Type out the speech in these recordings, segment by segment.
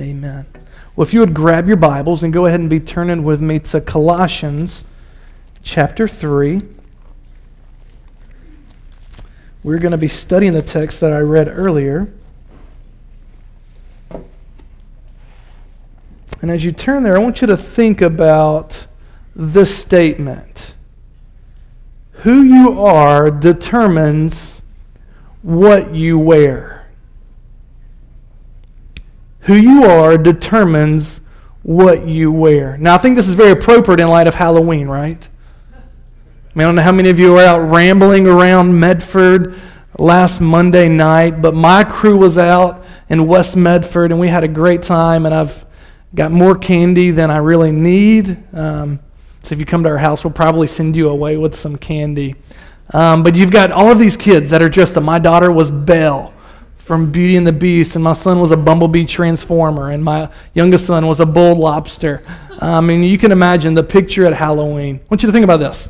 Amen. Well, if you would grab your Bibles and go ahead and be turning with me to Colossians chapter 3. We're going to be studying the text that I read earlier. And as you turn there, I want you to think about this statement Who you are determines what you wear. Who you are determines what you wear. Now, I think this is very appropriate in light of Halloween, right? I, mean, I don't know how many of you were out rambling around Medford last Monday night, but my crew was out in West Medford and we had a great time, and I've got more candy than I really need. Um, so if you come to our house, we'll probably send you away with some candy. Um, but you've got all of these kids that are just, my daughter was Belle from Beauty and the Beast, and my son was a bumblebee transformer, and my youngest son was a bull lobster. I mean, you can imagine the picture at Halloween. I want you to think about this.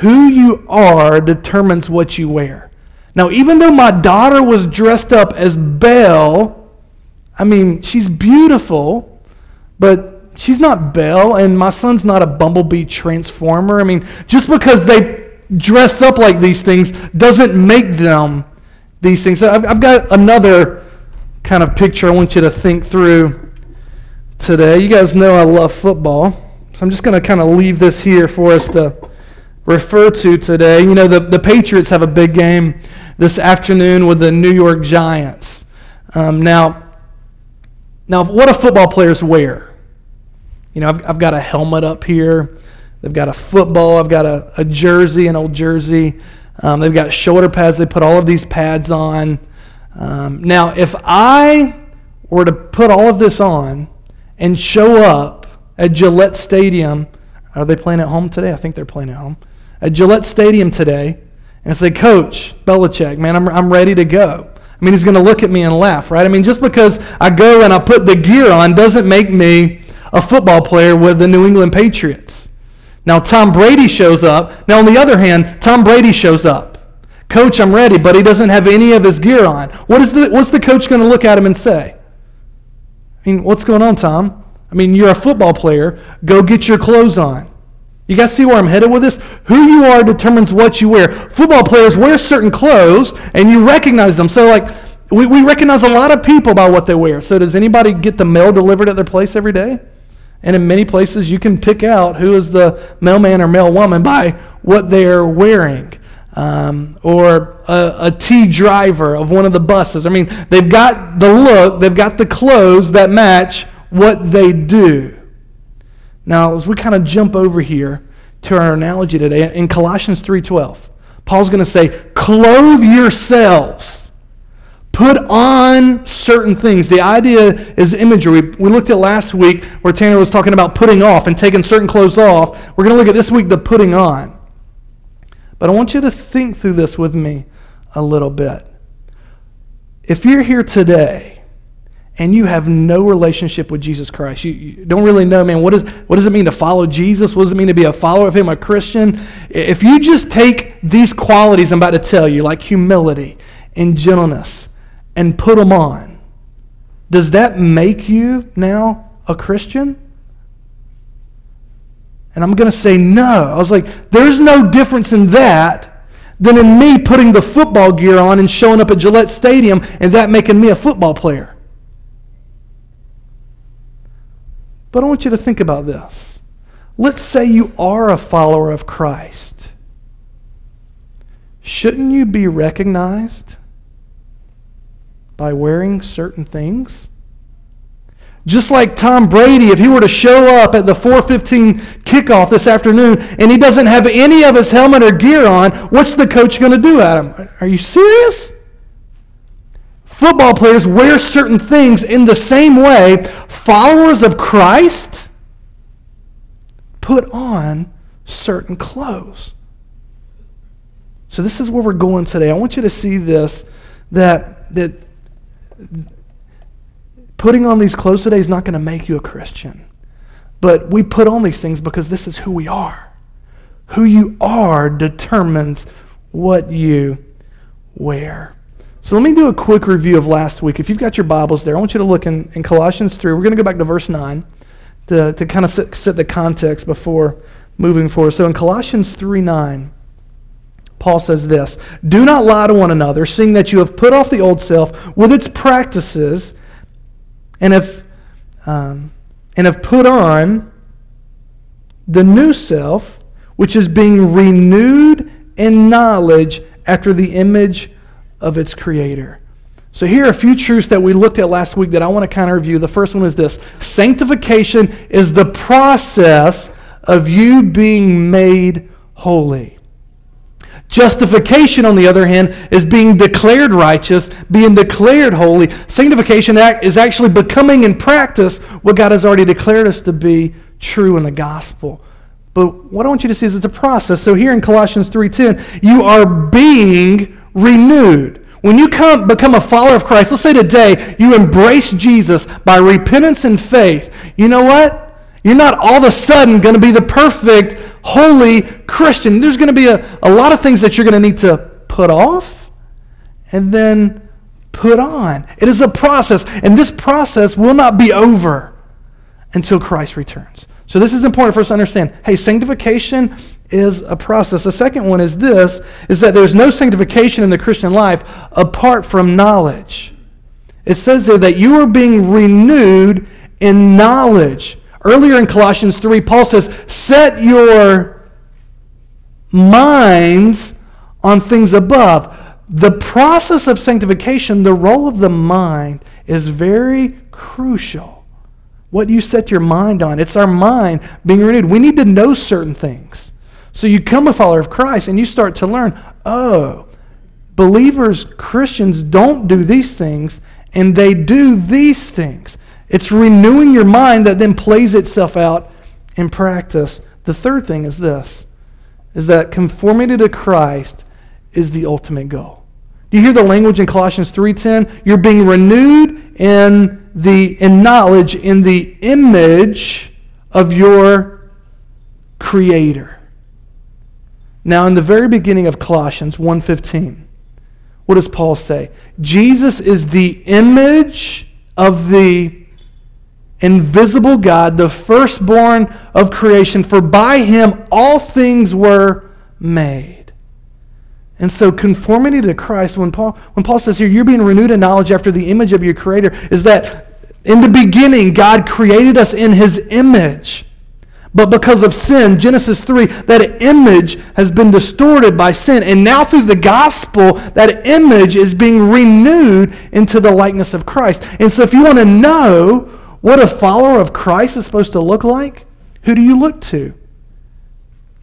Who you are determines what you wear. Now, even though my daughter was dressed up as Belle, I mean, she's beautiful, but she's not Belle, and my son's not a bumblebee transformer. I mean, just because they dress up like these things doesn't make them these things. I've, I've got another kind of picture I want you to think through today. You guys know I love football, so I'm just going to kind of leave this here for us to refer to today. You know, the, the Patriots have a big game this afternoon with the New York Giants. Um, now, now, what do football players wear? You know, I've, I've got a helmet up here. They've got a football. I've got a, a jersey, an old jersey. Um, they've got shoulder pads. They put all of these pads on. Um, now, if I were to put all of this on and show up at Gillette Stadium, are they playing at home today? I think they're playing at home at Gillette Stadium today and say, Coach Belichick, man, I'm, I'm ready to go. I mean, he's going to look at me and laugh, right? I mean, just because I go and I put the gear on doesn't make me a football player with the New England Patriots. Now, Tom Brady shows up. Now, on the other hand, Tom Brady shows up. Coach, I'm ready, but he doesn't have any of his gear on. What is the, what's the coach going to look at him and say? I mean, what's going on, Tom? I mean, you're a football player. Go get your clothes on. You guys see where I'm headed with this? Who you are determines what you wear. Football players wear certain clothes and you recognize them. So, like, we, we recognize a lot of people by what they wear. So, does anybody get the mail delivered at their place every day? And in many places, you can pick out who is the mailman or mailwoman by what they're wearing. Um, or a, a T driver of one of the buses. I mean, they've got the look, they've got the clothes that match what they do. Now, as we kind of jump over here to our analogy today, in Colossians 3.12, Paul's going to say, clothe yourselves. Put on certain things. The idea is imagery. We, looked at last week where Tanner was talking about putting off and taking certain clothes off. We're going to look at this week the putting on. But I want you to think through this with me a little bit. If you're here today and you have no relationship with Jesus Christ, you, you, don't really know, man, what, is, what does it mean to follow Jesus? What does it mean to be a follower of Him, a Christian? If you just take these qualities I'm about to tell you, like humility and gentleness, and put them on, does that make you now a Christian? And I'm going to say no. I was like, there's no difference in that than in me putting the football gear on and showing up at Gillette Stadium and that making me a football player. But I want you to think about this. Let's say you are a follower of Christ. Shouldn't you be recognized by wearing certain things? Just like Tom Brady, if he were to show up at the 415 kickoff this afternoon and he doesn't have any of his helmet or gear on, what's the coach going to do at him? Are you serious? Football players wear certain things in the same way followers of Christ put on certain clothes. So this is where we're going today. I want you to see this that that putting on these clothes today is not going to make you a Christian. But we put on these things because this is who we are. Who you are determines what you wear. So let me do a quick review of last week. If you've got your Bibles there, I want you to look in, in Colossians 3. We're going to go back to verse 9 to, to kind of set, set the context before moving forward. So in Colossians 3 9, Paul says this Do not lie to one another, seeing that you have put off the old self with its practices and have, um, and have put on the new self, which is being renewed in knowledge after the image of its creator. So, here are a few truths that we looked at last week that I want to kind of review. The first one is this Sanctification is the process of you being made holy. Justification, on the other hand, is being declared righteous, being declared holy. Sanctification is actually becoming in practice what God has already declared us to be true in the gospel. But what I want you to see is it's a process. So here in Colossians 3:10, you are being renewed. When you come become a follower of Christ, let's say today you embrace Jesus by repentance and faith. You know what? You're not all of a sudden going to be the perfect, holy Christian. There's going to be a, a lot of things that you're going to need to put off and then put on. It is a process, and this process will not be over until Christ returns. So this is important for us to understand. Hey, sanctification is a process. The second one is this is that there's no sanctification in the Christian life apart from knowledge. It says there that you are being renewed in knowledge. Earlier in Colossians 3, Paul says, Set your minds on things above. The process of sanctification, the role of the mind, is very crucial. What you set your mind on, it's our mind being renewed. We need to know certain things. So you come a follower of Christ and you start to learn oh, believers, Christians don't do these things, and they do these things. It's renewing your mind that then plays itself out in practice. The third thing is this is that conformity to Christ is the ultimate goal. Do you hear the language in Colossians 3:10? You're being renewed in the in knowledge in the image of your creator. Now in the very beginning of Colossians 1:15, what does Paul say? Jesus is the image of the invisible God, the firstborn of creation, for by him all things were made. And so conformity to Christ, when Paul, when Paul says here, you're being renewed in knowledge after the image of your Creator, is that in the beginning, God created us in his image. But because of sin, Genesis 3, that image has been distorted by sin. And now through the gospel, that image is being renewed into the likeness of Christ. And so if you want to know what a follower of Christ is supposed to look like, who do you look to?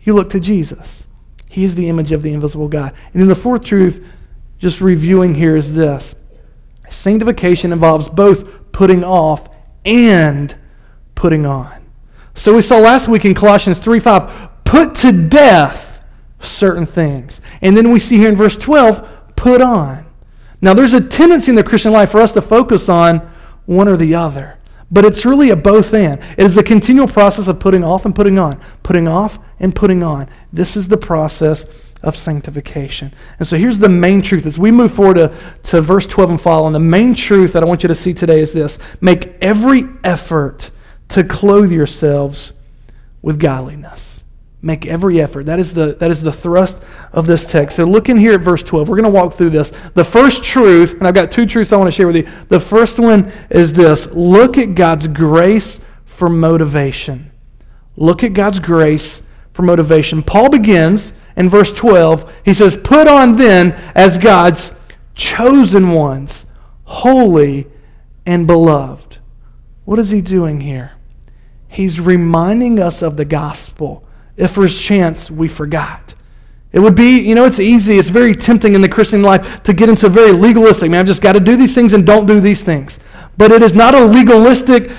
You look to Jesus. He is the image of the invisible God. And then the fourth truth, just reviewing here, is this sanctification involves both putting off and putting on. So we saw last week in Colossians 3 5, put to death certain things. And then we see here in verse 12, put on. Now there's a tendency in the Christian life for us to focus on one or the other. But it's really a both and. It is a continual process of putting off and putting on, putting off and putting on. This is the process of sanctification. And so here's the main truth. As we move forward to, to verse 12 and following, the main truth that I want you to see today is this make every effort to clothe yourselves with godliness. Make every effort. That is the, that is the thrust of this text. So look in here at verse 12. We're going to walk through this. The first truth, and I've got two truths I want to share with you. The first one is this look at God's grace for motivation. Look at God's grace for motivation. Paul begins in verse 12. He says, Put on then as God's chosen ones, holy and beloved. What is he doing here? He's reminding us of the gospel if first chance we forgot. It would be, you know, it's easy, it's very tempting in the Christian life to get into very legalistic, man, I've just got to do these things and don't do these things. But it is not a legalistic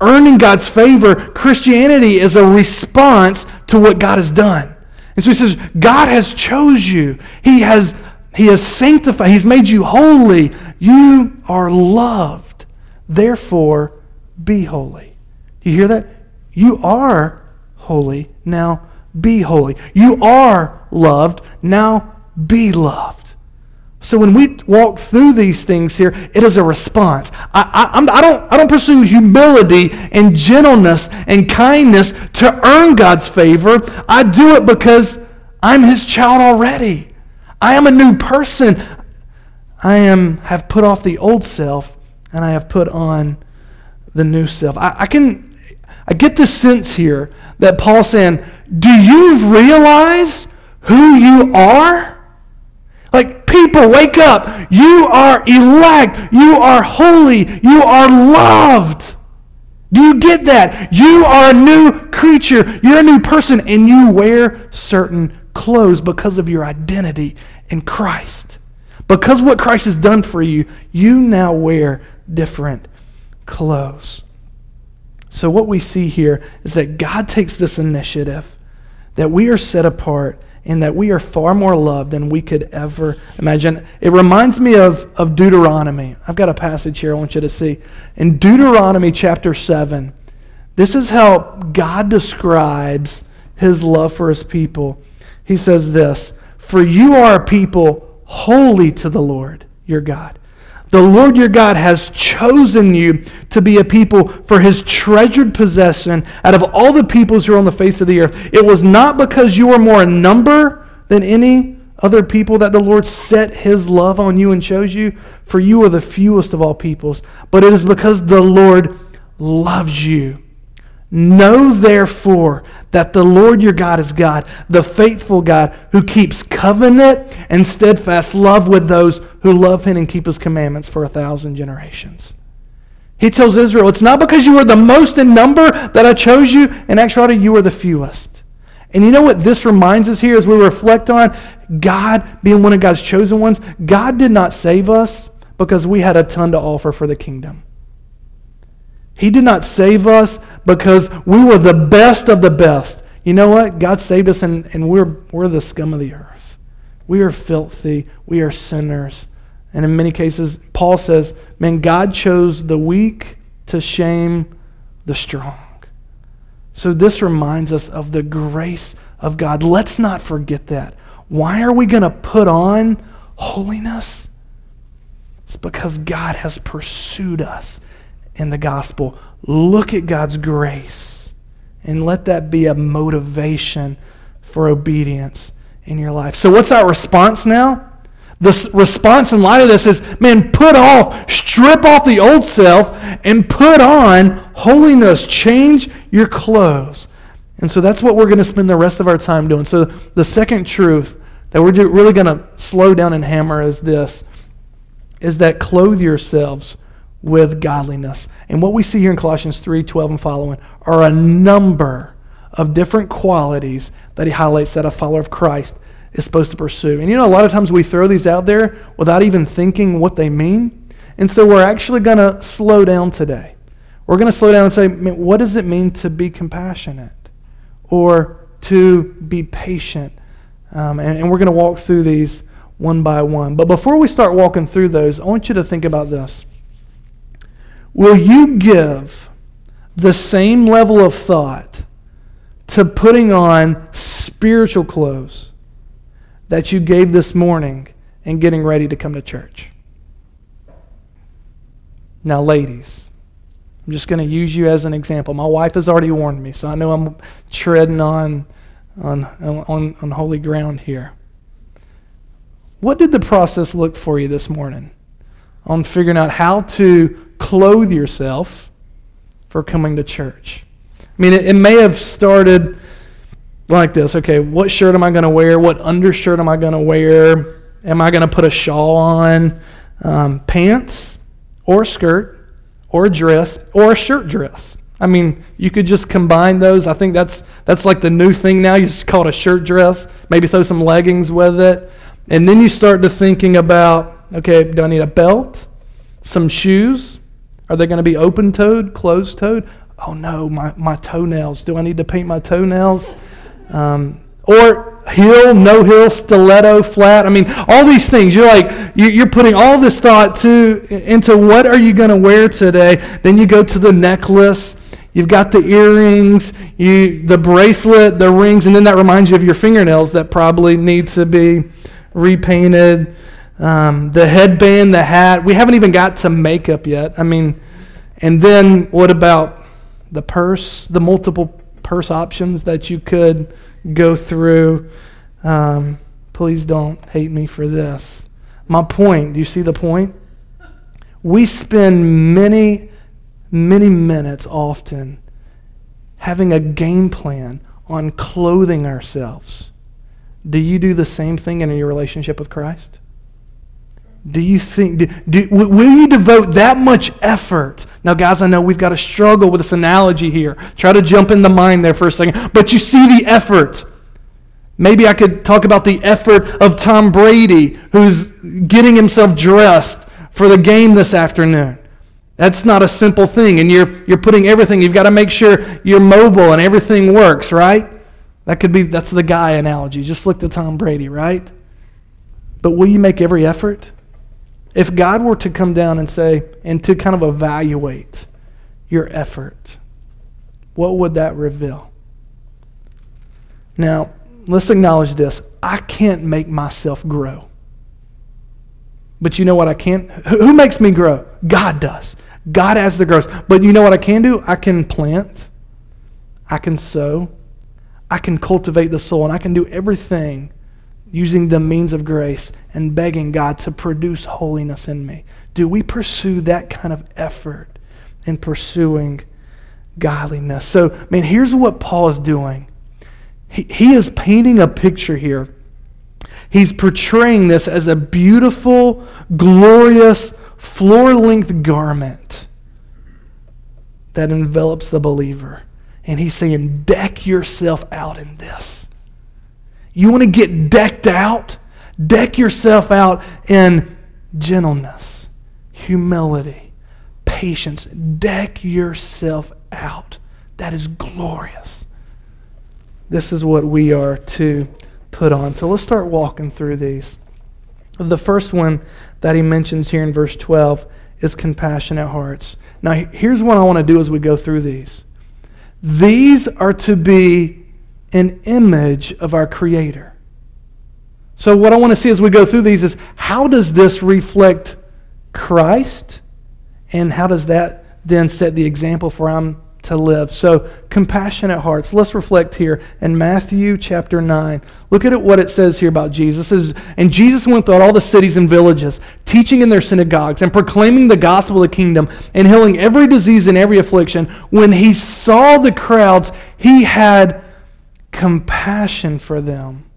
earning God's favor. Christianity is a response to what God has done. And so he says, God has chose you. He has, he has sanctified. He's made you holy. You are loved. Therefore, be holy. Do you hear that? You are holy, now be holy. You are loved, now be loved. So when we walk through these things here, it is a response. I, I, I, don't, I don't pursue humility and gentleness and kindness to earn God's favor. I do it because I'm His child already. I am a new person. I am have put off the old self and I have put on the new self. I, I can I get the sense here that Paul's saying, Do you realize who you are? Like, people, wake up. You are elect. You are holy. You are loved. Do you get that? You are a new creature. You're a new person, and you wear certain clothes because of your identity in Christ. Because what Christ has done for you, you now wear different clothes. So, what we see here is that God takes this initiative, that we are set apart and that we are far more loved than we could ever imagine. It reminds me of, of Deuteronomy. I've got a passage here I want you to see. In Deuteronomy chapter 7, this is how God describes his love for his people. He says this For you are a people holy to the Lord your God. The Lord your God has chosen you to be a people for his treasured possession out of all the peoples who are on the face of the earth. It was not because you were more in number than any other people that the Lord set his love on you and chose you, for you are the fewest of all peoples, but it is because the Lord loves you Know therefore that the Lord your God is God, the faithful God, who keeps covenant and steadfast love with those who love him and keep his commandments for a thousand generations. He tells Israel, It's not because you were the most in number that I chose you. In actuality, you were the fewest. And you know what this reminds us here as we reflect on God being one of God's chosen ones? God did not save us because we had a ton to offer for the kingdom. He did not save us because we were the best of the best. You know what? God saved us and, and we're, we're the scum of the earth. We are filthy. We are sinners. And in many cases, Paul says, man, God chose the weak to shame the strong. So this reminds us of the grace of God. Let's not forget that. Why are we going to put on holiness? It's because God has pursued us in the gospel. Look at God's grace and let that be a motivation for obedience in your life. So, what's our response now? The response in light of this is man, put off, strip off the old self, and put on holiness. Change your clothes. And so that's what we're going to spend the rest of our time doing. So, the second truth that we're really going to slow down and hammer is this is that clothe yourselves with godliness. And what we see here in Colossians 3 12 and following are a number of different qualities that he highlights that a follower of Christ is supposed to pursue. And you know, a lot of times we throw these out there without even thinking what they mean. And so we're actually going to slow down today. We're going to slow down and say, what does it mean to be compassionate or to be patient? Um, and, and we're going to walk through these one by one. But before we start walking through those, I want you to think about this. Will you give the same level of thought to putting on spiritual clothes that you gave this morning and getting ready to come to church? Now, ladies, I'm just going to use you as an example. My wife has already warned me, so I know I'm treading on, on, on, on holy ground here. What did the process look for you this morning on figuring out how to clothe yourself for coming to church. I mean, it, it may have started like this okay, what shirt am I going to wear? What undershirt am I going to wear? Am I going to put a shawl on? Um, pants or skirt or dress or a shirt dress. I mean, you could just combine those. I think that's that's like the new thing now. You just call it a shirt dress. Maybe throw some leggings with it, and then you start to thinking about, okay, do I need a belt, some shoes, are they going to be open toed, closed toed? Oh no, my, my toenails. Do I need to paint my toenails? Um, or heel, no heel, stiletto, flat. I mean, all these things. You're like, you're putting all this thought to into what are you going to wear today. Then you go to the necklace. You've got the earrings, you, the bracelet, the rings, and then that reminds you of your fingernails that probably need to be repainted. Um, the headband, the hat. We haven't even got to makeup yet. I mean, and then what about the purse, the multiple purse options that you could go through? Um, please don't hate me for this. My point, do you see the point? We spend many, many minutes often having a game plan on clothing ourselves. Do you do the same thing in your relationship with Christ? Do you think, do, do, will you devote that much effort? Now, guys, I know we've got to struggle with this analogy here. Try to jump in the mind there for a second. But you see the effort. Maybe I could talk about the effort of Tom Brady, who's getting himself dressed for the game this afternoon. That's not a simple thing. And you're, you're putting everything, you've got to make sure you're mobile and everything works, right? That could be, that's the guy analogy. Just look to Tom Brady, right? But will you make every effort? If God were to come down and say, and to kind of evaluate your effort, what would that reveal? Now, let's acknowledge this. I can't make myself grow. But you know what I can't. Who makes me grow? God does. God has the growth. But you know what I can do? I can plant, I can sow, I can cultivate the soul, and I can do everything using the means of grace and begging God to produce holiness in me. Do we pursue that kind of effort in pursuing godliness? So, I mean, here's what Paul is doing. He, he is painting a picture here. He's portraying this as a beautiful, glorious, floor length garment that envelops the believer. And he's saying, deck yourself out in this. You want to get decked out? Deck yourself out in gentleness, humility, patience. Deck yourself out. That is glorious. This is what we are to put on. So let's start walking through these. The first one that he mentions here in verse 12 is compassionate hearts. Now, here's what I want to do as we go through these. These are to be an image of our Creator. So, what I want to see as we go through these is how does this reflect Christ? And how does that then set the example for I'm to live. So, compassionate hearts. Let's reflect here in Matthew chapter 9. Look at what it says here about Jesus. Says, and Jesus went throughout all the cities and villages, teaching in their synagogues and proclaiming the gospel of the kingdom and healing every disease and every affliction. When he saw the crowds, he had compassion for them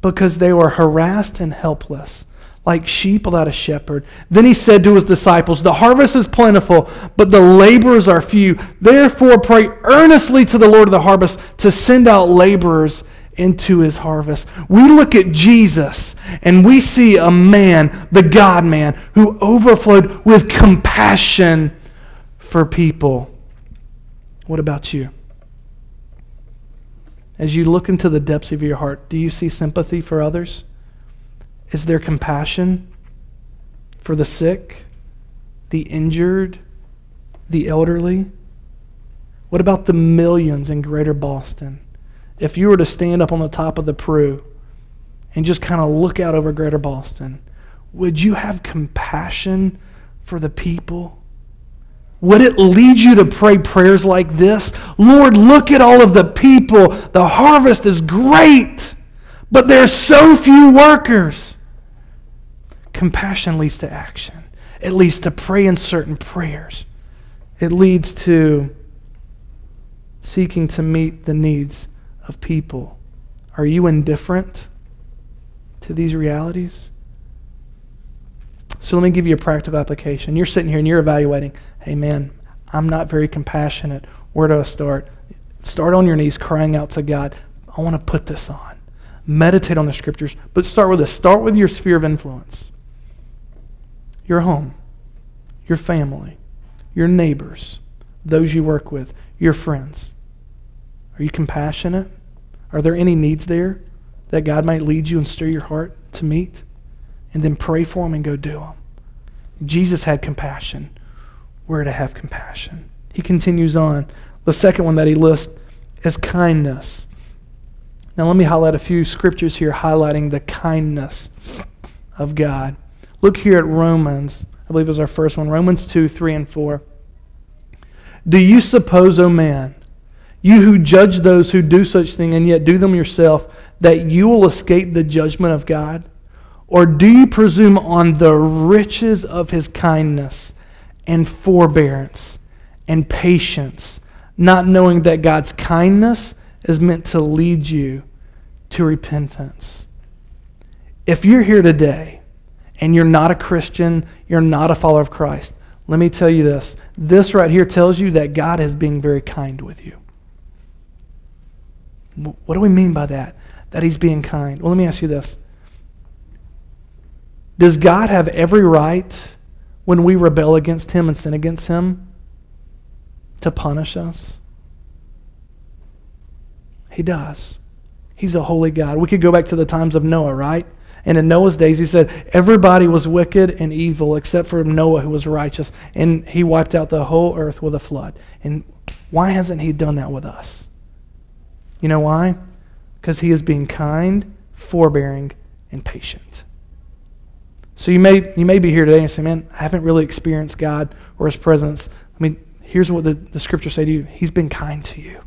because they were harassed and helpless like sheep without a shepherd. Then he said to his disciples, The harvest is plentiful, but the laborers are few. Therefore, pray earnestly to the Lord of the harvest to send out laborers into his harvest. We look at Jesus and we see a man, the God man, who overflowed with compassion for people. What about you? As you look into the depths of your heart, do you see sympathy for others? Is there compassion for the sick, the injured, the elderly? What about the millions in greater Boston? If you were to stand up on the top of the Pru and just kind of look out over greater Boston, would you have compassion for the people? Would it lead you to pray prayers like this? Lord, look at all of the people. The harvest is great, but there's so few workers. Compassion leads to action. It leads to praying certain prayers. It leads to seeking to meet the needs of people. Are you indifferent to these realities? So let me give you a practical application. You're sitting here and you're evaluating, hey man, I'm not very compassionate. Where do I start? Start on your knees crying out to God, I want to put this on. Meditate on the scriptures, but start with this. Start with your sphere of influence your home, your family, your neighbors, those you work with, your friends. Are you compassionate? Are there any needs there that God might lead you and stir your heart to meet? And then pray for them and go do them. Jesus had compassion. We're to have compassion. He continues on. The second one that he lists is kindness. Now, let me highlight a few scriptures here highlighting the kindness of God. Look here at Romans. I believe it was our first one Romans 2, 3, and 4. Do you suppose, O man, you who judge those who do such thing and yet do them yourself, that you will escape the judgment of God? Or do you presume on the riches of his kindness and forbearance and patience, not knowing that God's kindness is meant to lead you to repentance? If you're here today and you're not a Christian, you're not a follower of Christ, let me tell you this. This right here tells you that God is being very kind with you. What do we mean by that? That he's being kind. Well, let me ask you this. Does God have every right when we rebel against him and sin against him to punish us? He does. He's a holy God. We could go back to the times of Noah, right? And in Noah's days, he said, everybody was wicked and evil except for Noah, who was righteous. And he wiped out the whole earth with a flood. And why hasn't he done that with us? You know why? Because he is being kind, forbearing, and patient. So you may, you may be here today and say, man, I haven't really experienced God or his presence. I mean, here's what the, the scriptures say to you He's been kind to you,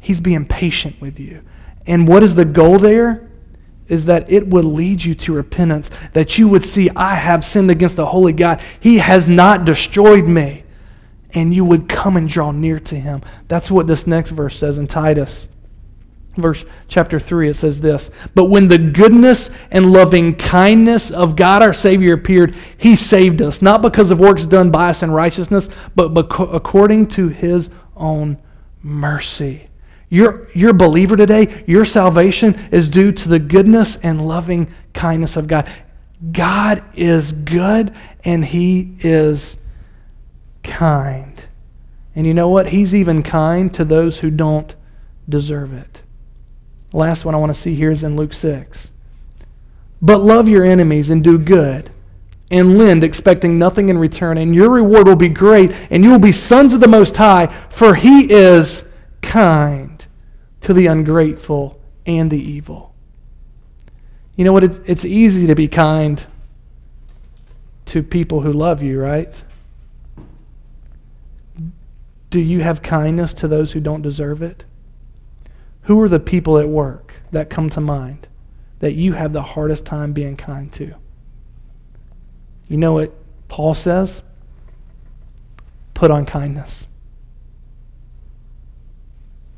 He's being patient with you. And what is the goal there? Is that it would lead you to repentance, that you would see, I have sinned against the holy God. He has not destroyed me and you would come and draw near to him. That's what this next verse says in Titus. Verse chapter 3, it says this But when the goodness and loving kindness of God our Savior appeared, he saved us, not because of works done by us in righteousness, but according to his own mercy. Your, your believer today, your salvation is due to the goodness and loving kindness of God. God is good and he is kind. And you know what? He's even kind to those who don't deserve it. Last one I want to see here is in Luke 6. But love your enemies and do good, and lend, expecting nothing in return, and your reward will be great, and you will be sons of the Most High, for He is kind to the ungrateful and the evil. You know what? It's, it's easy to be kind to people who love you, right? Do you have kindness to those who don't deserve it? Who are the people at work that come to mind that you have the hardest time being kind to? You know what Paul says? Put on kindness.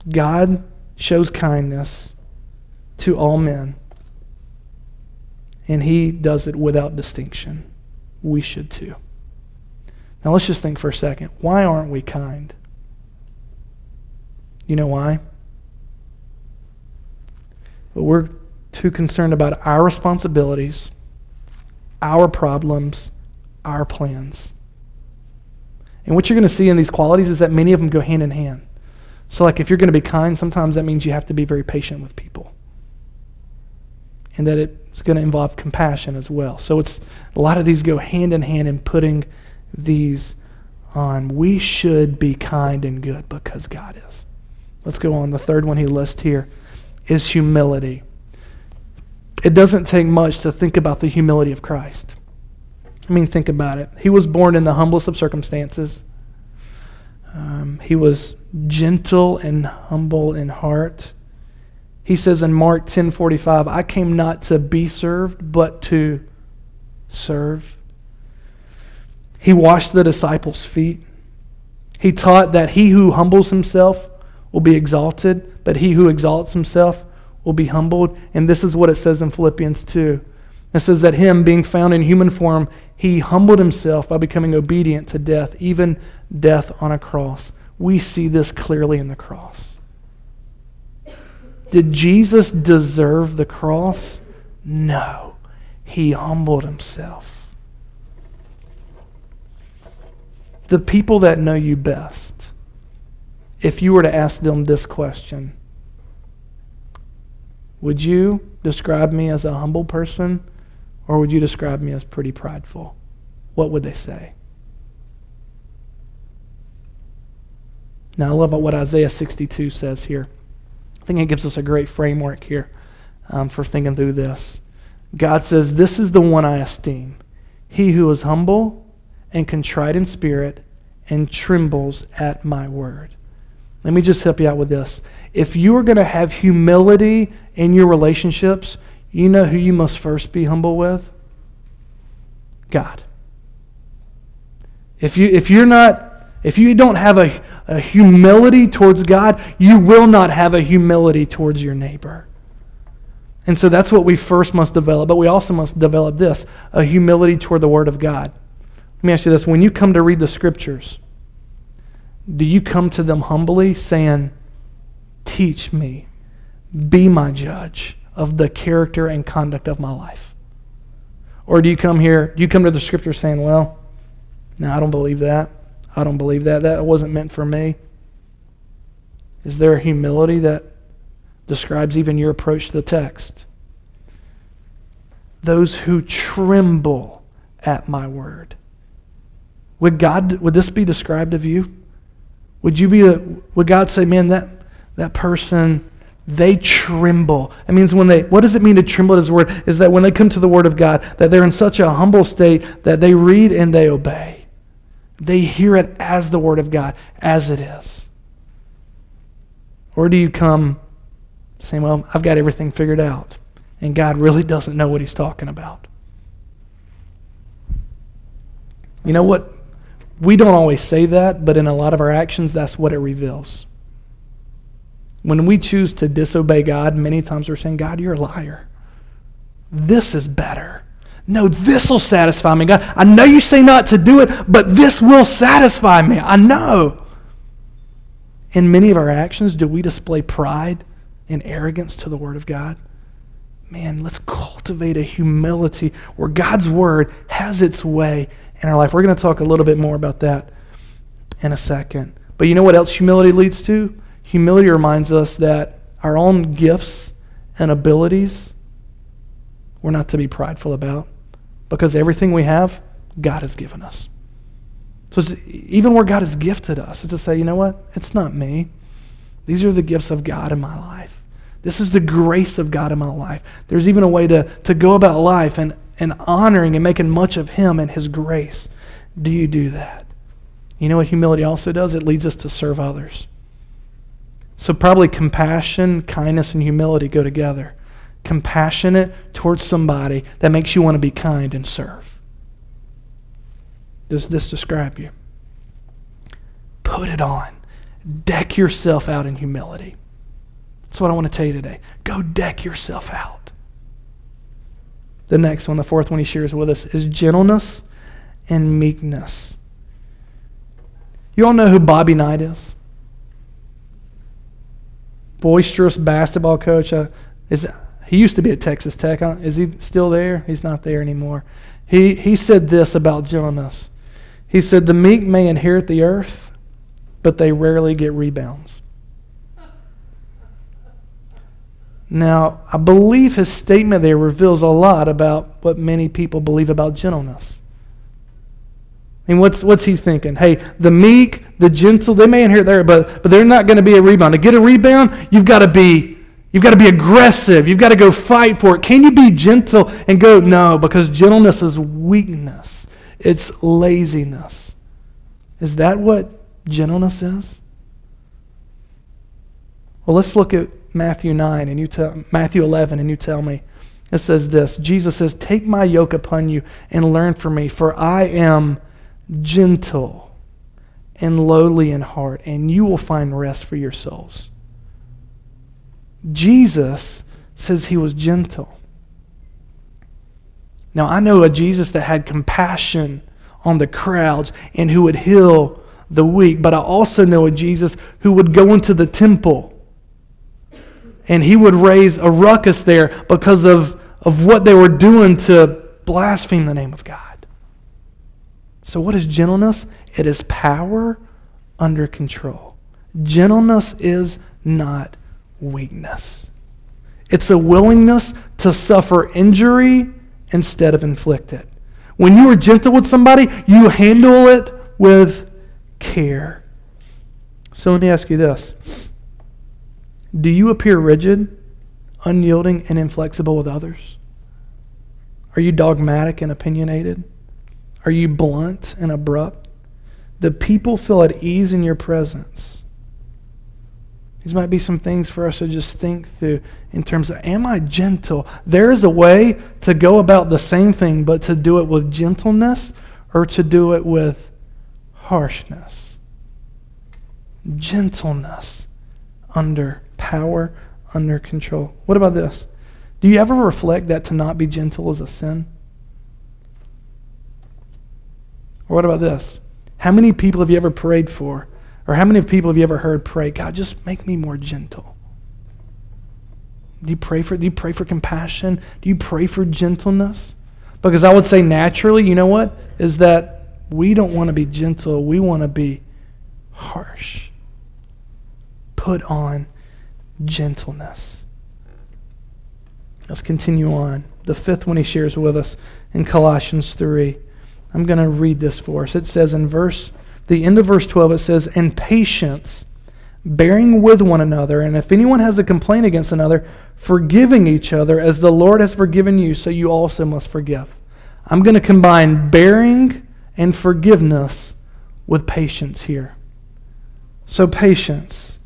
God shows kindness to all men, and he does it without distinction. We should too. Now let's just think for a second. Why aren't we kind? You know why? But we're too concerned about our responsibilities, our problems, our plans. And what you're going to see in these qualities is that many of them go hand in hand. So, like, if you're going to be kind, sometimes that means you have to be very patient with people. And that it's going to involve compassion as well. So, it's a lot of these go hand in hand in putting these on. We should be kind and good because God is. Let's go on. The third one he lists here is humility. It doesn't take much to think about the humility of Christ. I mean, think about it. He was born in the humblest of circumstances. Um, he was gentle and humble in heart. He says in Mark 10:45, "I came not to be served, but to serve." He washed the disciples' feet. He taught that he who humbles himself will be exalted, but he who exalts himself will be humbled. And this is what it says in Philippians 2. It says that him, being found in human form, he humbled himself by becoming obedient to death, even death on a cross. We see this clearly in the cross. Did Jesus deserve the cross? No. He humbled himself. The people that know you best if you were to ask them this question Would you describe me as a humble person or would you describe me as pretty prideful? What would they say? Now, I love what Isaiah 62 says here. I think it gives us a great framework here um, for thinking through this. God says, This is the one I esteem. He who is humble and contrite in spirit and trembles at my word. Let me just help you out with this. If you are going to have humility in your relationships, you know who you must first be humble with? God. If you if you're not if you don't have a, a humility towards God, you will not have a humility towards your neighbor. And so that's what we first must develop, but we also must develop this a humility toward the Word of God. Let me ask you this when you come to read the Scriptures, do you come to them humbly saying, Teach me, be my judge of the character and conduct of my life? Or do you come here, do you come to the Scripture saying, Well, no, I don't believe that. I don't believe that. That wasn't meant for me. Is there a humility that describes even your approach to the text. Those who tremble at my word. Would God would this be described of you? Would you be the would God say, man, that that person they tremble. It means when they what does it mean to tremble at his word? Is that when they come to the word of God, that they're in such a humble state that they read and they obey. They hear it as the word of God, as it is. Or do you come saying, Well, I've got everything figured out. And God really doesn't know what He's talking about. You know what? We don't always say that, but in a lot of our actions, that's what it reveals. When we choose to disobey God, many times we're saying, God, you're a liar. This is better. No, this will satisfy me. God, I know you say not to do it, but this will satisfy me. I know. In many of our actions, do we display pride and arrogance to the Word of God. Man, let's cultivate a humility where God's Word has its way in our life. We're going to talk a little bit more about that in a second. But you know what else humility leads to? Humility reminds us that our own gifts and abilities we're not to be prideful about because everything we have, God has given us. So even where God has gifted us, is to say, you know what? It's not me. These are the gifts of God in my life. This is the grace of God in my life. There's even a way to, to go about life and, and honoring and making much of Him and His grace. Do you do that? You know what humility also does? It leads us to serve others. So, probably compassion, kindness, and humility go together. Compassionate towards somebody that makes you want to be kind and serve. Does this describe you? Put it on. Deck yourself out in humility. That's what I want to tell you today. Go deck yourself out. The next one, the fourth one he shares with us, is gentleness and meekness. You all know who Bobby Knight is? Boisterous basketball coach. Uh, is he used to be at Texas Tech? Is he still there? He's not there anymore. He he said this about gentleness. He said, "The meek may inherit the earth, but they rarely get rebounds." Now, I believe his statement there reveals a lot about what many people believe about gentleness. I mean, what's, what's he thinking? Hey, the meek, the gentle, they may inherit there, but, but they're not going to be a rebound. To get a rebound, you've got to be You've got to be aggressive. You've got to go fight for it. Can you be gentle and go, no, because gentleness is weakness, it's laziness. Is that what gentleness is? Well, let's look at Matthew 9 and you tell Matthew 11 and you tell me. It says this. Jesus says, "Take my yoke upon you and learn from me, for I am gentle and lowly in heart, and you will find rest for yourselves." Jesus says he was gentle. Now, I know a Jesus that had compassion on the crowds and who would heal the weak, but I also know a Jesus who would go into the temple and he would raise a ruckus there because of, of what they were doing to blaspheme the name of God. So, what is gentleness? It is power under control. Gentleness is not weakness, it's a willingness to suffer injury instead of inflict it. When you are gentle with somebody, you handle it with care. So, let me ask you this do you appear rigid, unyielding, and inflexible with others? Are you dogmatic and opinionated? Are you blunt and abrupt? The people feel at ease in your presence. These might be some things for us to just think through in terms of am I gentle? There is a way to go about the same thing, but to do it with gentleness or to do it with harshness. Gentleness under power, under control. What about this? Do you ever reflect that to not be gentle is a sin? Or what about this? How many people have you ever prayed for? Or how many people have you ever heard pray, God, just make me more gentle? Do you pray for do you pray for compassion? Do you pray for gentleness? Because I would say naturally, you know what? Is that we don't want to be gentle, we want to be harsh. Put on gentleness. Let's continue on. The fifth one he shares with us in Colossians 3. I'm going to read this for us. It says in verse, the end of verse 12, it says, "In patience, bearing with one another, and if anyone has a complaint against another, forgiving each other as the Lord has forgiven you, so you also must forgive. I'm going to combine bearing and forgiveness with patience here. So, patience.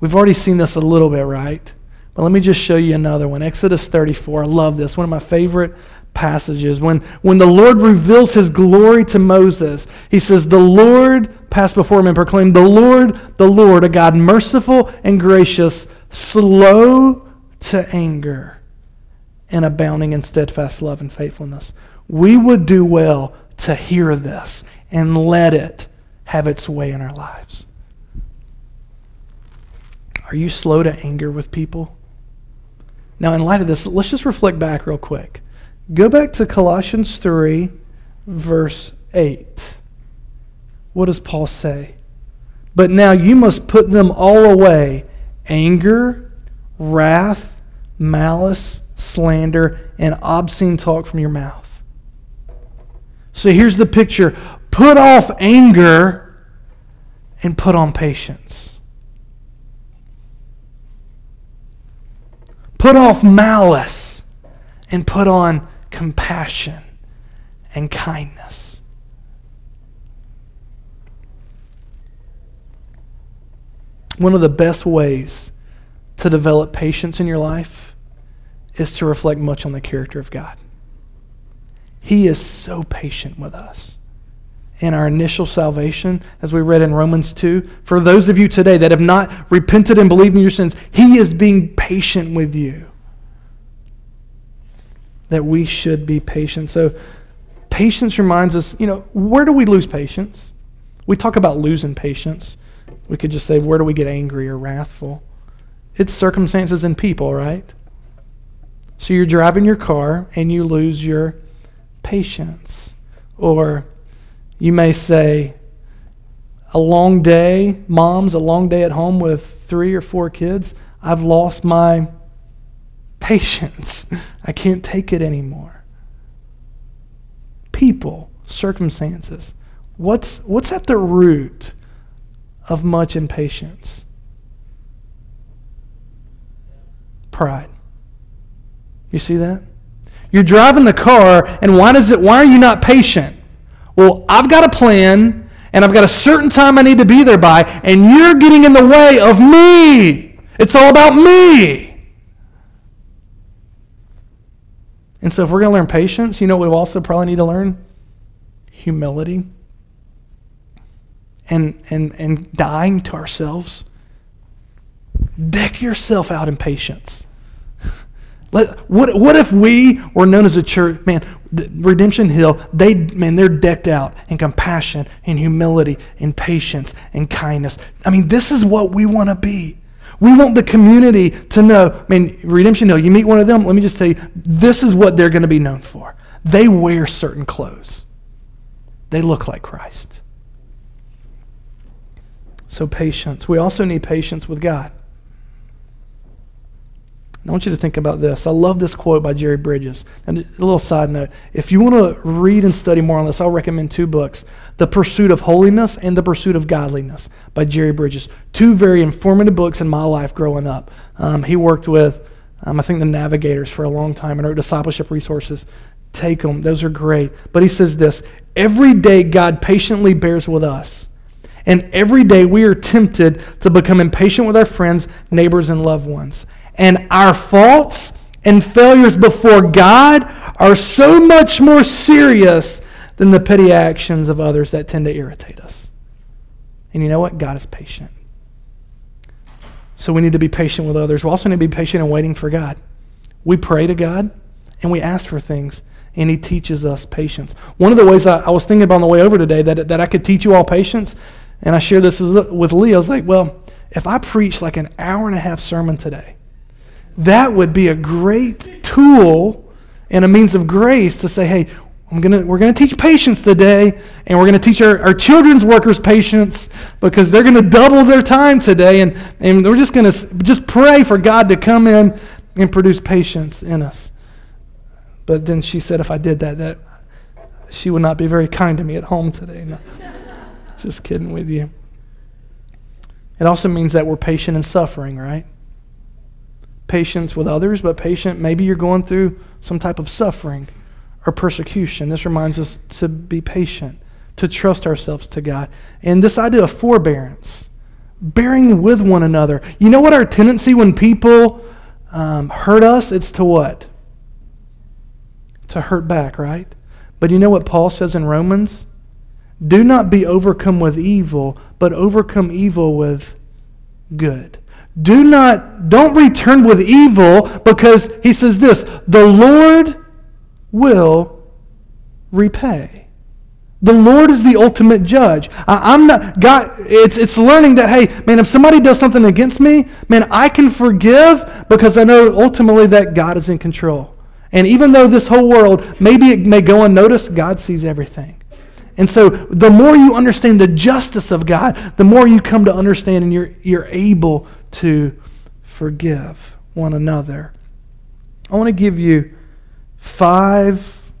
We've already seen this a little bit, right? But let me just show you another one. Exodus 34. I love this. One of my favorite passages. When, when the Lord reveals his glory to Moses, he says, The Lord passed before him and proclaimed, The Lord, the Lord, a God merciful and gracious, slow to anger, and abounding in steadfast love and faithfulness. We would do well to hear this and let it have its way in our lives. Are you slow to anger with people? Now, in light of this, let's just reflect back real quick. Go back to Colossians 3, verse 8. What does Paul say? But now you must put them all away anger, wrath, malice, slander, and obscene talk from your mouth. So here's the picture put off anger and put on patience. Put off malice and put on compassion and kindness. One of the best ways to develop patience in your life is to reflect much on the character of God. He is so patient with us in our initial salvation, as we read in Romans 2. For those of you today that have not repented and believed in your sins, He is being patient with you. That we should be patient. So, patience reminds us, you know, where do we lose patience? We talk about losing patience. We could just say, where do we get angry or wrathful? It's circumstances and people, right? So you're driving your car and you lose your patience. Or you may say, a long day, mom's, a long day at home with three or four kids. I've lost my patience. I can't take it anymore. People, circumstances. What's, what's at the root of much impatience? Pride. You see that? You're driving the car, and why does it why are you not patient? I've got a plan and I've got a certain time I need to be there by, and you're getting in the way of me. It's all about me. And so, if we're going to learn patience, you know we also probably need to learn? Humility and, and, and dying to ourselves. Deck yourself out in patience. Let, what, what if we were known as a church? Man, Redemption Hill, they man, they're decked out in compassion and humility and patience and kindness. I mean, this is what we want to be. We want the community to know. I mean, Redemption Hill, you meet one of them, let me just tell you, this is what they're going to be known for. They wear certain clothes. They look like Christ. So patience. We also need patience with God. I want you to think about this. I love this quote by Jerry Bridges. And a little side note if you want to read and study more on this, I'll recommend two books The Pursuit of Holiness and The Pursuit of Godliness by Jerry Bridges. Two very informative books in my life growing up. Um, he worked with Um, I think the navigators for a long time and wrote discipleship resources. Take them, those are great. But he says this every day God patiently bears with us. And every day we are tempted to become impatient with our friends, neighbors, and loved ones. And our faults and failures before God are so much more serious than the petty actions of others that tend to irritate us. And you know what? God is patient. So we need to be patient with others. We also need to be patient in waiting for God. We pray to God and we ask for things, and He teaches us patience. One of the ways I, I was thinking about on the way over today that, that I could teach you all patience, and I shared this with, with Lee, I was like, well, if I preach like an hour and a half sermon today, that would be a great tool and a means of grace to say, hey, I'm gonna, we're going to teach patience today, and we're going to teach our, our children's workers patience because they're going to double their time today. And, and we're just going to just pray for God to come in and produce patience in us. But then she said if I did that, that she would not be very kind to me at home today. No, just kidding with you. It also means that we're patient in suffering, right? Patience with others, but patient, maybe you're going through some type of suffering or persecution. This reminds us to be patient, to trust ourselves to God. And this idea of forbearance, bearing with one another. You know what our tendency when people um, hurt us? It's to what? To hurt back, right? But you know what Paul says in Romans? Do not be overcome with evil, but overcome evil with good. Do not, don't return with evil because he says this the Lord will repay. The Lord is the ultimate judge. I, am not God. It's it's learning that hey, man, if somebody does something against me, man, I can forgive because I know ultimately that God is in control. And even though this whole world maybe it may go unnoticed, God sees everything. And so the more you understand the justice of God, the more you come to understand and you're you're able to forgive one another. I want to give you five,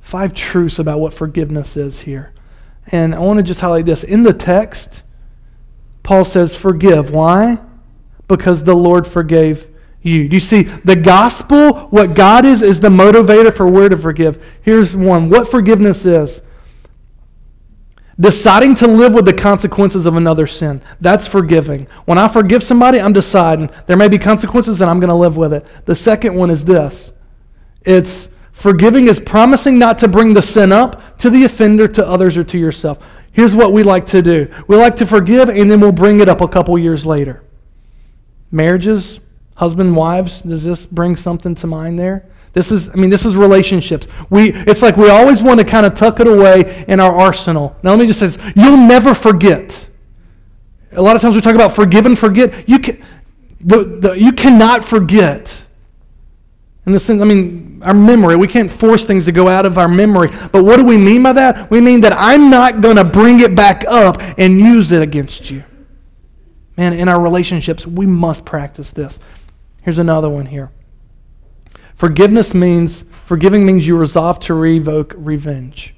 five truths about what forgiveness is here. And I want to just highlight this. In the text, Paul says, Forgive. Why? Because the Lord forgave you. Do you see the gospel? What God is, is the motivator for where to forgive. Here's one what forgiveness is deciding to live with the consequences of another sin. That's forgiving. When I forgive somebody, I'm deciding there may be consequences and I'm going to live with it. The second one is this it's forgiving is promising not to bring the sin up to the offender, to others, or to yourself. Here's what we like to do we like to forgive, and then we'll bring it up a couple years later. Marriages, husband, wives, does this bring something to mind there? This is, I mean, this is relationships. We, it's like we always want to kind of tuck it away in our arsenal. Now, let me just say this you'll never forget. A lot of times we talk about forgive and forget. You, can, the, the, you cannot forget. In the sense, I mean, our memory, we can't force things to go out of our memory. But what do we mean by that? We mean that I'm not going to bring it back up and use it against you. Man, in our relationships, we must practice this. Here's another one here. Forgiveness means, forgiving means you resolve to revoke revenge.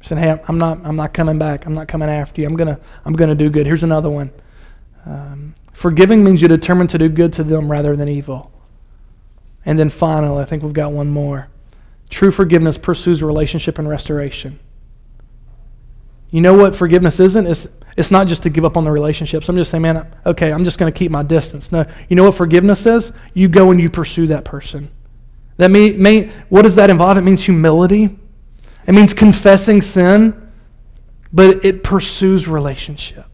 You said, hey, I'm not, I'm not coming back. I'm not coming after you. I'm going to I'm gonna do good. Here's another one. Um, forgiving means you're determined to do good to them rather than evil. And then finally, I think we've got one more. True forgiveness pursues relationship and restoration. You know what forgiveness isn't? It's, it's not just to give up on the relationships. I'm just saying, man, okay, I'm just going to keep my distance. No, you know what forgiveness is? You go and you pursue that person. That mean, may, what does that involve? It means humility. It means confessing sin, but it pursues relationship.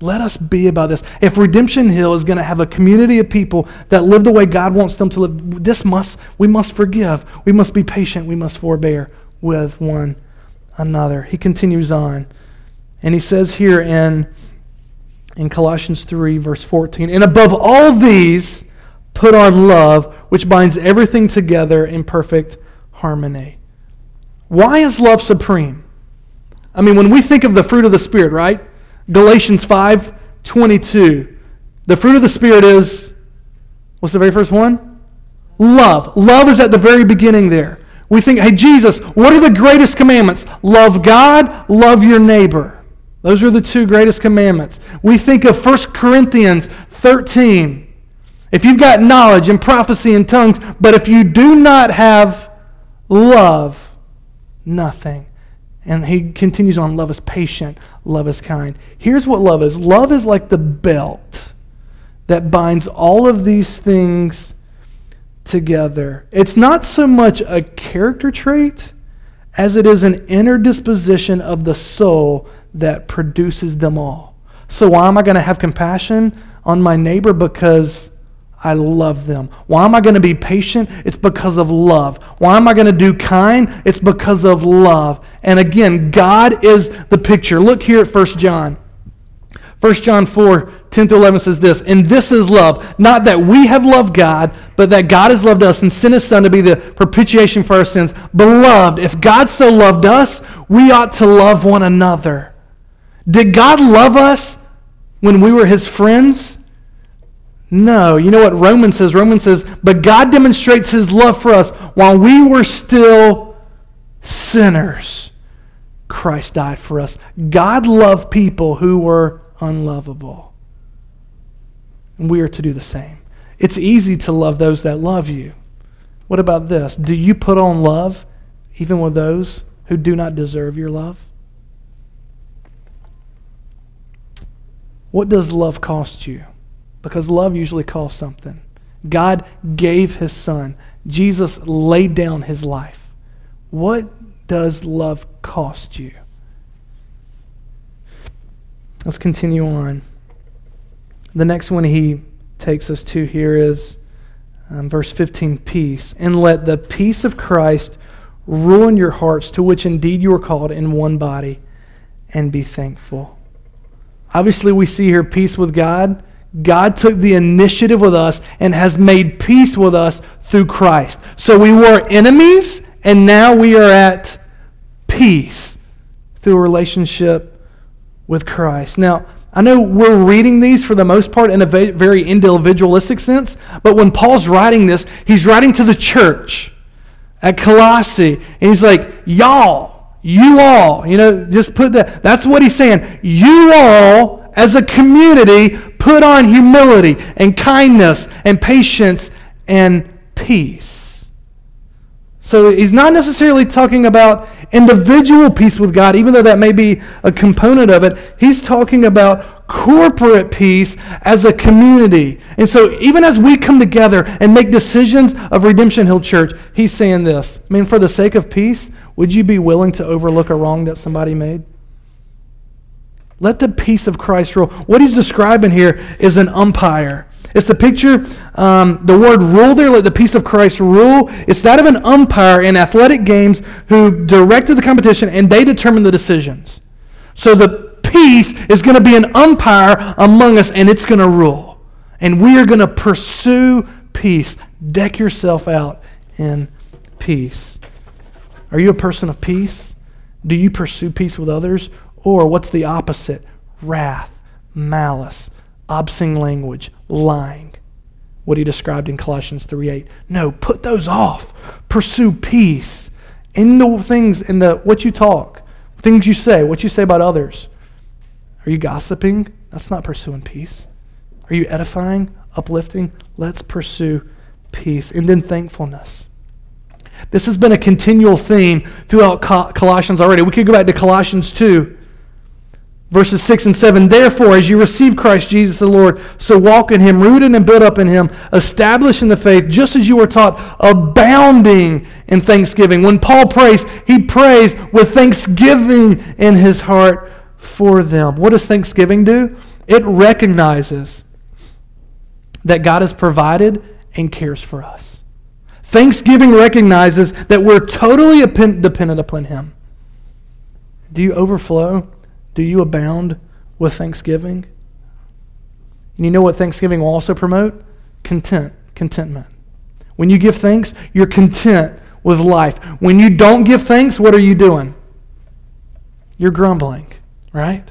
Let us be about this. If Redemption Hill is going to have a community of people that live the way God wants them to live, this must we must forgive. We must be patient. We must forbear with one another. He continues on. And he says here in in Colossians 3 verse 14, and above all these put on love, which binds everything together in perfect harmony. Why is love supreme? I mean, when we think of the fruit of the Spirit, right? Galatians 5 22. The fruit of the Spirit is, what's the very first one? Love. Love is at the very beginning there. We think, hey, Jesus, what are the greatest commandments? Love God, love your neighbor. Those are the two greatest commandments. We think of 1 Corinthians 13. If you've got knowledge and prophecy and tongues, but if you do not have love, nothing. And he continues on love is patient, love is kind. Here's what love is love is like the belt that binds all of these things together. It's not so much a character trait as it is an inner disposition of the soul that produces them all. So, why am I going to have compassion on my neighbor? Because I love them. Why am I going to be patient? It's because of love. Why am I going to do kind? It's because of love. And again, God is the picture. Look here at 1 John. 1 John 4, 10 through 11 says this, And this is love, not that we have loved God, but that God has loved us and sent his Son to be the propitiation for our sins. Beloved, if God so loved us, we ought to love one another. Did God love us when we were his friends? No. You know what Romans says? Romans says, But God demonstrates his love for us while we were still sinners. Christ died for us. God loved people who were unlovable. And we are to do the same. It's easy to love those that love you. What about this? Do you put on love even with those who do not deserve your love? What does love cost you? Because love usually costs something. God gave his son. Jesus laid down his life. What does love cost you? Let's continue on. The next one he takes us to here is um, verse 15 peace. And let the peace of Christ rule in your hearts, to which indeed you are called in one body, and be thankful. Obviously, we see here peace with God. God took the initiative with us and has made peace with us through Christ. So we were enemies, and now we are at peace through a relationship with Christ. Now, I know we're reading these for the most part in a very individualistic sense, but when Paul's writing this, he's writing to the church at Colossae, and he's like, Y'all, you all, you know, just put that. That's what he's saying. You all, as a community, put on humility and kindness and patience and peace. So he's not necessarily talking about individual peace with God, even though that may be a component of it. He's talking about corporate peace as a community. And so even as we come together and make decisions of Redemption Hill Church, he's saying this. I mean, for the sake of peace, would you be willing to overlook a wrong that somebody made? Let the peace of Christ rule. What he's describing here is an umpire. It's the picture, um, the word rule there, let the peace of Christ rule. It's that of an umpire in athletic games who directed the competition and they determine the decisions. So the peace is going to be an umpire among us and it's going to rule. And we are going to pursue peace. Deck yourself out in peace. Are you a person of peace? Do you pursue peace with others? Or what's the opposite? Wrath, malice, obscene language, lying. What he described in Colossians 3:8. No, put those off. Pursue peace in the things in the what you talk, things you say, what you say about others. Are you gossiping? That's not pursuing peace. Are you edifying, uplifting? Let's pursue peace. And then thankfulness. This has been a continual theme throughout Colossians already. We could go back to Colossians 2, verses 6 and 7. Therefore, as you receive Christ Jesus the Lord, so walk in him, rooted and built up in him, established in the faith, just as you were taught, abounding in thanksgiving. When Paul prays, he prays with thanksgiving in his heart for them. What does thanksgiving do? It recognizes that God has provided and cares for us. Thanksgiving recognizes that we're totally dependent upon Him. Do you overflow? Do you abound with thanksgiving? And you know what thanksgiving will also promote? Content, contentment. When you give thanks, you're content with life. When you don't give thanks, what are you doing? You're grumbling, right?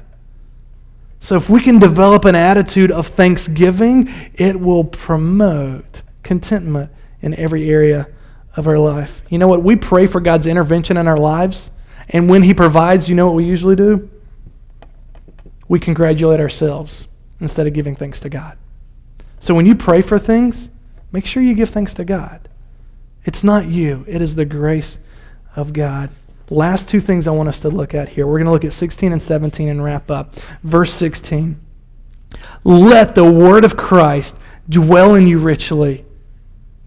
So if we can develop an attitude of thanksgiving, it will promote contentment in every area of our life. You know what? We pray for God's intervention in our lives, and when He provides, you know what we usually do? We congratulate ourselves instead of giving thanks to God. So when you pray for things, make sure you give thanks to God. It's not you, it is the grace of God. Last two things I want us to look at here. We're going to look at 16 and 17 and wrap up. Verse 16 Let the word of Christ dwell in you richly.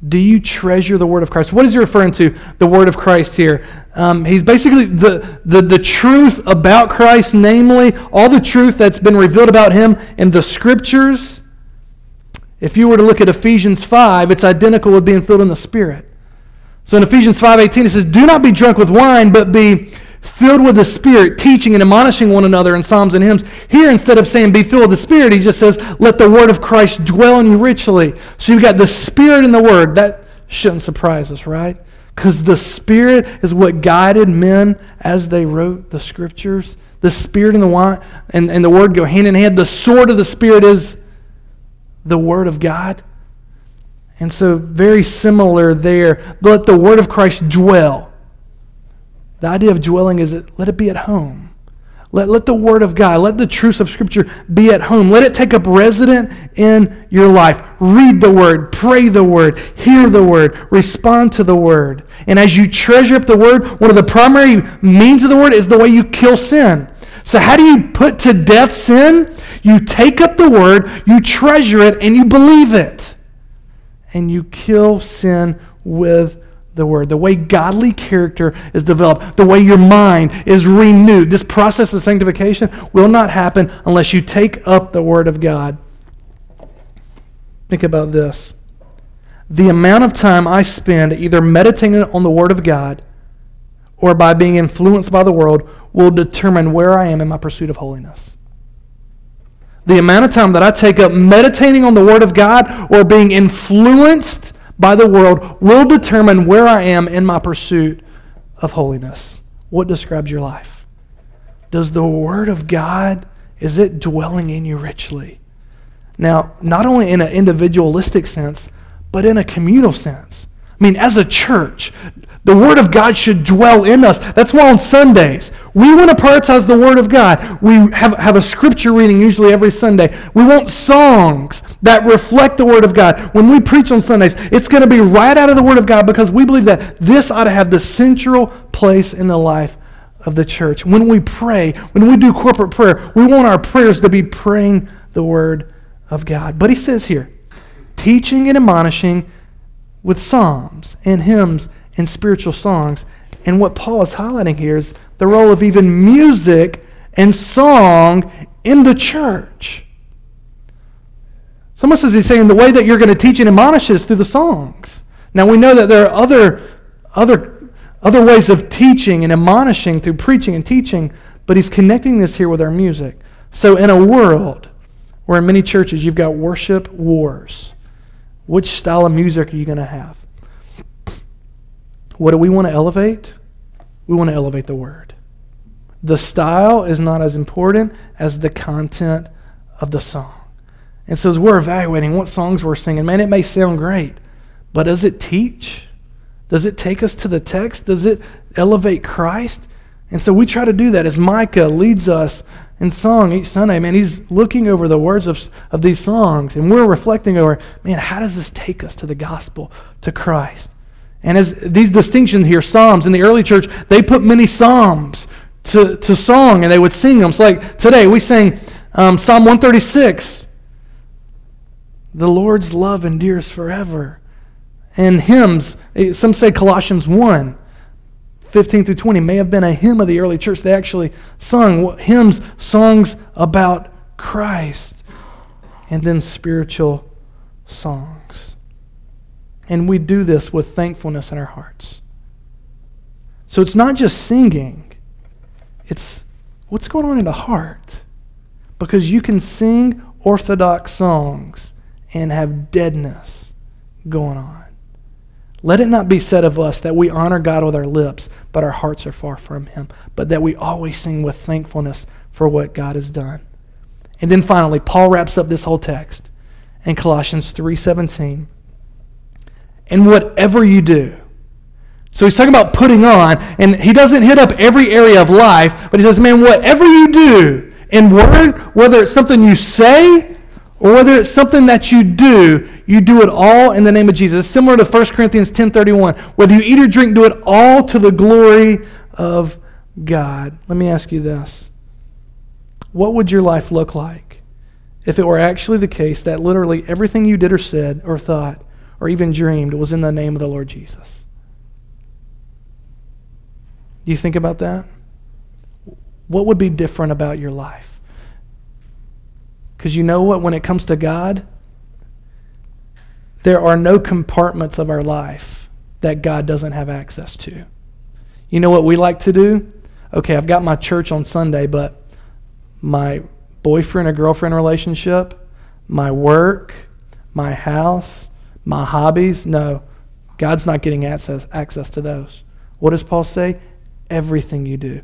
Do you treasure the word of Christ? What is he referring to, the word of Christ here? Um, he's basically the, the, the truth about Christ, namely, all the truth that's been revealed about him in the scriptures. If you were to look at Ephesians 5, it's identical with being filled in the Spirit. So in Ephesians 5:18 it says, "Do not be drunk with wine, but be filled with the Spirit, teaching and admonishing one another in psalms and hymns." Here instead of saying be filled with the Spirit, he just says, "Let the word of Christ dwell in you richly." So you've got the Spirit and the word. That shouldn't surprise us, right? Because the Spirit is what guided men as they wrote the scriptures. The Spirit and the and, and the Word go hand in hand. The sword of the Spirit is the Word of God. And so, very similar there. Let the word of Christ dwell. The idea of dwelling is that let it be at home. Let, let the word of God, let the truths of Scripture be at home. Let it take up resident in your life. Read the word, pray the word, hear the word, respond to the word. And as you treasure up the word, one of the primary means of the word is the way you kill sin. So, how do you put to death sin? You take up the word, you treasure it, and you believe it and you kill sin with the word. The way godly character is developed, the way your mind is renewed. This process of sanctification will not happen unless you take up the word of God. Think about this. The amount of time I spend either meditating on the word of God or by being influenced by the world will determine where I am in my pursuit of holiness the amount of time that I take up meditating on the Word of God or being influenced by the world will determine where I am in my pursuit of holiness. What describes your life? Does the Word of God, is it dwelling in you richly? Now, not only in an individualistic sense, but in a communal sense. I mean, as a church, the Word of God should dwell in us. That's why on Sundays, we want to prioritize the Word of God. We have, have a scripture reading usually every Sunday. We want songs that reflect the Word of God. When we preach on Sundays, it's going to be right out of the Word of God because we believe that this ought to have the central place in the life of the church. When we pray, when we do corporate prayer, we want our prayers to be praying the Word of God. But he says here, teaching and admonishing with psalms and hymns spiritual songs. And what Paul is highlighting here is the role of even music and song in the church. Someone says he's saying the way that you're going to teach and admonish is through the songs. Now we know that there are other, other, other ways of teaching and admonishing through preaching and teaching, but he's connecting this here with our music. So in a world where in many churches you've got worship wars, which style of music are you going to have? What do we want to elevate? We want to elevate the word. The style is not as important as the content of the song. And so as we're evaluating what songs we're singing, man, it may sound great, but does it teach? Does it take us to the text? Does it elevate Christ? And so we try to do that as Micah leads us in song each Sunday. Man, he's looking over the words of, of these songs, and we're reflecting over, man, how does this take us to the gospel, to Christ? And as these distinctions here, Psalms in the early church, they put many Psalms to, to song and they would sing them. So, like today, we sing um, Psalm 136 The Lord's love endures forever. And hymns, eh, some say Colossians 1. 15 through 20 may have been a hymn of the early church. They actually sung hymns, songs about Christ, and then spiritual songs. And we do this with thankfulness in our hearts. So it's not just singing, it's what's going on in the heart. Because you can sing orthodox songs and have deadness going on. Let it not be said of us that we honor God with our lips, but our hearts are far from Him, but that we always sing with thankfulness for what God has done. And then finally, Paul wraps up this whole text in Colossians 3:17 and whatever you do. So he's talking about putting on, and he doesn't hit up every area of life, but he says, man, whatever you do in word, whether it's something you say or whether it's something that you do, you do it all in the name of Jesus. Similar to 1 Corinthians 10:31. Whether you eat or drink, do it all to the glory of God. Let me ask you this. What would your life look like if it were actually the case that literally everything you did or said or thought or even dreamed was in the name of the Lord Jesus? Do you think about that? What would be different about your life? Because you know what? When it comes to God, there are no compartments of our life that God doesn't have access to. You know what we like to do? Okay, I've got my church on Sunday, but my boyfriend or girlfriend relationship, my work, my house, my hobbies, no, God's not getting access, access to those. What does Paul say? Everything you do.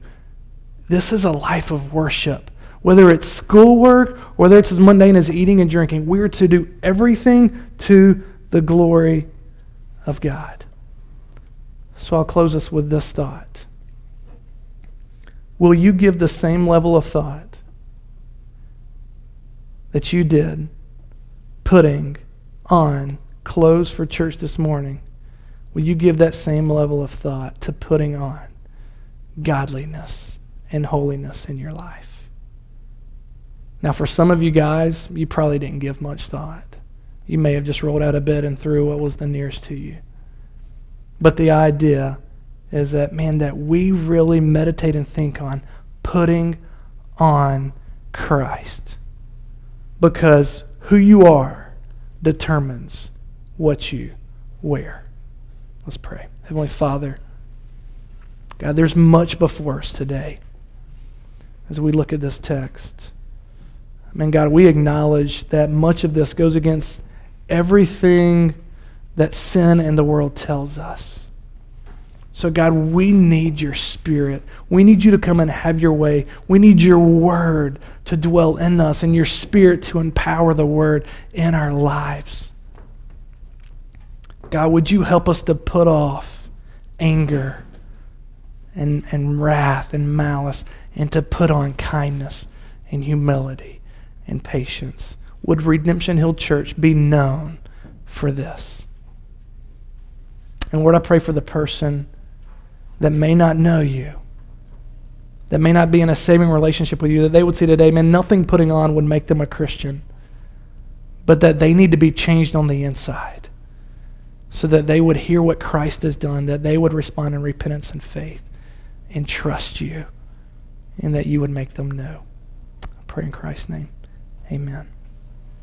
This is a life of worship. Whether it's schoolwork, whether it's as mundane as eating and drinking, we're to do everything to the glory of God. So I'll close us with this thought. Will you give the same level of thought that you did putting on clothes for church this morning? Will you give that same level of thought to putting on godliness and holiness in your life? Now, for some of you guys, you probably didn't give much thought. You may have just rolled out of bed and threw what was the nearest to you. But the idea is that, man, that we really meditate and think on putting on Christ. Because who you are determines what you wear. Let's pray. Heavenly Father, God, there's much before us today as we look at this text. I mean, God, we acknowledge that much of this goes against everything that sin and the world tells us. So, God, we need your spirit. We need you to come and have your way. We need your word to dwell in us and your spirit to empower the word in our lives. God, would you help us to put off anger and, and wrath and malice and to put on kindness and humility and patience? Would Redemption Hill Church be known for this? And Lord, I pray for the person that may not know you, that may not be in a saving relationship with you, that they would see today, man, nothing putting on would make them a Christian, but that they need to be changed on the inside so that they would hear what Christ has done, that they would respond in repentance and faith and trust you, and that you would make them know. I pray in Christ's name. Amen.